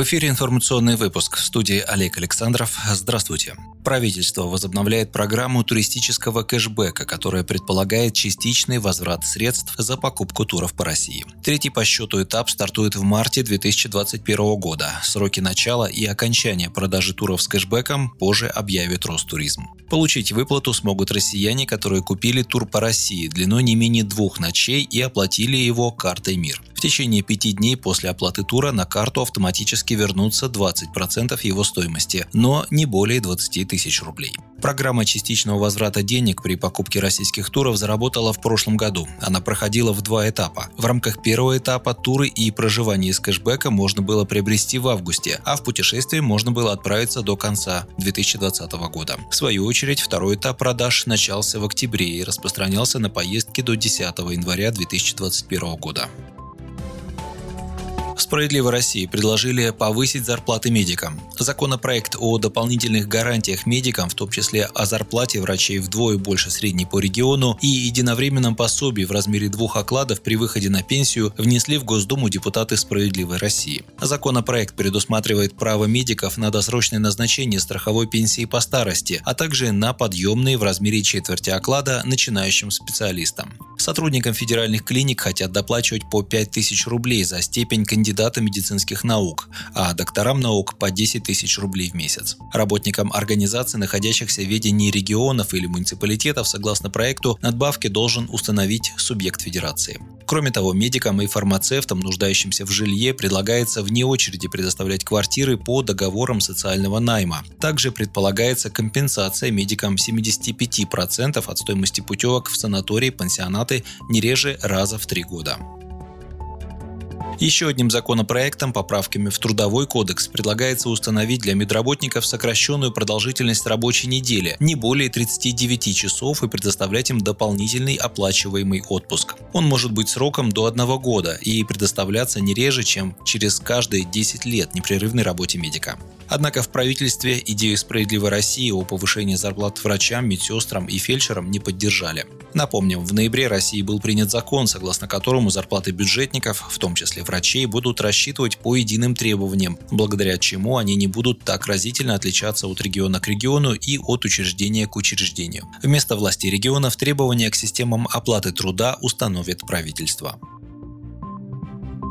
В эфире информационный выпуск в студии Олег Александров. Здравствуйте. Правительство возобновляет программу туристического кэшбэка, которая предполагает частичный возврат средств за покупку туров по России. Третий по счету этап стартует в марте 2021 года. Сроки начала и окончания продажи туров с кэшбэком позже объявит Ростуризм. Получить выплату смогут россияне, которые купили тур по России длиной не менее двух ночей и оплатили его картой МИР. В течение пяти дней после оплаты тура на карту автоматически вернутся 20% его стоимости, но не более 20 тысяч рублей. Программа частичного возврата денег при покупке российских туров заработала в прошлом году. Она проходила в два этапа. В рамках первого этапа туры и проживание с кэшбэка можно было приобрести в августе, а в путешествие можно было отправиться до конца 2020 года. В свою очередь, второй этап продаж начался в октябре и распространялся на поездки до 10 января 2021 года. «Справедливой России» предложили повысить зарплаты медикам. Законопроект о дополнительных гарантиях медикам, в том числе о зарплате врачей вдвое больше средней по региону и единовременном пособии в размере двух окладов при выходе на пенсию, внесли в Госдуму депутаты «Справедливой России». Законопроект предусматривает право медиков на досрочное назначение страховой пенсии по старости, а также на подъемные в размере четверти оклада начинающим специалистам. Сотрудникам федеральных клиник хотят доплачивать по 5000 рублей за степень кандидата медицинских наук, а докторам наук по 10 тысяч рублей в месяц. Работникам организаций, находящихся в ведении регионов или муниципалитетов, согласно проекту, надбавки должен установить субъект федерации. Кроме того, медикам и фармацевтам, нуждающимся в жилье, предлагается вне очереди предоставлять квартиры по договорам социального найма. Также предполагается компенсация медикам 75% от стоимости путевок в санатории, пансионат зарплаты не реже раза в три года. Еще одним законопроектом, поправками в Трудовой кодекс, предлагается установить для медработников сокращенную продолжительность рабочей недели, не более 39 часов и предоставлять им дополнительный оплачиваемый отпуск. Он может быть сроком до одного года и предоставляться не реже, чем через каждые 10 лет непрерывной работе медика. Однако в правительстве идею «Справедливой России» о повышении зарплат врачам, медсестрам и фельдшерам не поддержали. Напомним, в ноябре России был принят закон, согласно которому зарплаты бюджетников, в том числе врачей, будут рассчитывать по единым требованиям, благодаря чему они не будут так разительно отличаться от региона к региону и от учреждения к учреждению. Вместо власти регионов требования к системам оплаты труда установит правительство.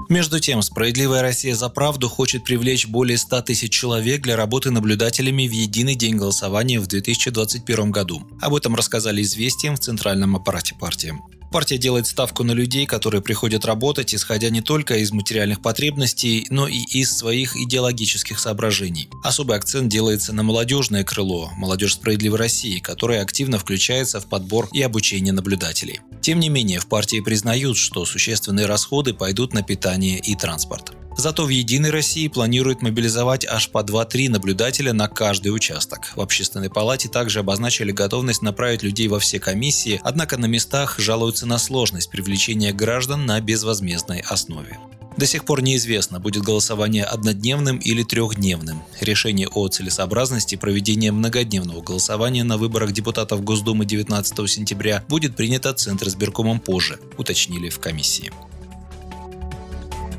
Между тем, «Справедливая Россия за правду» хочет привлечь более 100 тысяч человек для работы наблюдателями в единый день голосования в 2021 году. Об этом рассказали известиям в центральном аппарате партии. Партия делает ставку на людей, которые приходят работать, исходя не только из материальных потребностей, но и из своих идеологических соображений. Особый акцент делается на молодежное крыло «Молодежь справедливой России», которое активно включается в подбор и обучение наблюдателей. Тем не менее, в партии признают, что существенные расходы пойдут на питание и транспорт. Зато в «Единой России» планируют мобилизовать аж по 2-3 наблюдателя на каждый участок. В Общественной палате также обозначили готовность направить людей во все комиссии, однако на местах жалуются на сложность привлечения граждан на безвозмездной основе. До сих пор неизвестно, будет голосование однодневным или трехдневным. Решение о целесообразности проведения многодневного голосования на выборах депутатов Госдумы 19 сентября будет принято Центризбиркомом позже, уточнили в комиссии.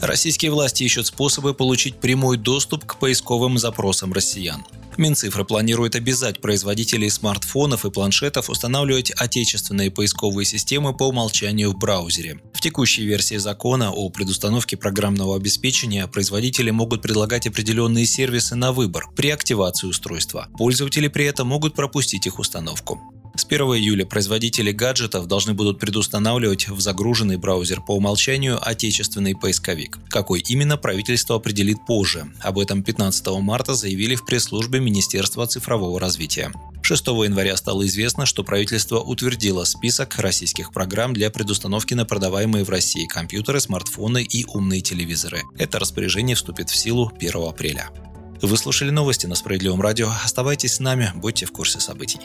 Российские власти ищут способы получить прямой доступ к поисковым запросам россиян. Минцифра планирует обязать производителей смартфонов и планшетов устанавливать отечественные поисковые системы по умолчанию в браузере. В текущей версии закона о предустановке программного обеспечения производители могут предлагать определенные сервисы на выбор при активации устройства. Пользователи при этом могут пропустить их установку. С 1 июля производители гаджетов должны будут предустанавливать в загруженный браузер по умолчанию отечественный поисковик. Какой именно правительство определит позже. Об этом 15 марта заявили в пресс-службе Министерства цифрового развития. 6 января стало известно, что правительство утвердило список российских программ для предустановки на продаваемые в России компьютеры, смартфоны и умные телевизоры. Это распоряжение вступит в силу 1 апреля. Вы слушали новости на Справедливом радио. Оставайтесь с нами, будьте в курсе событий.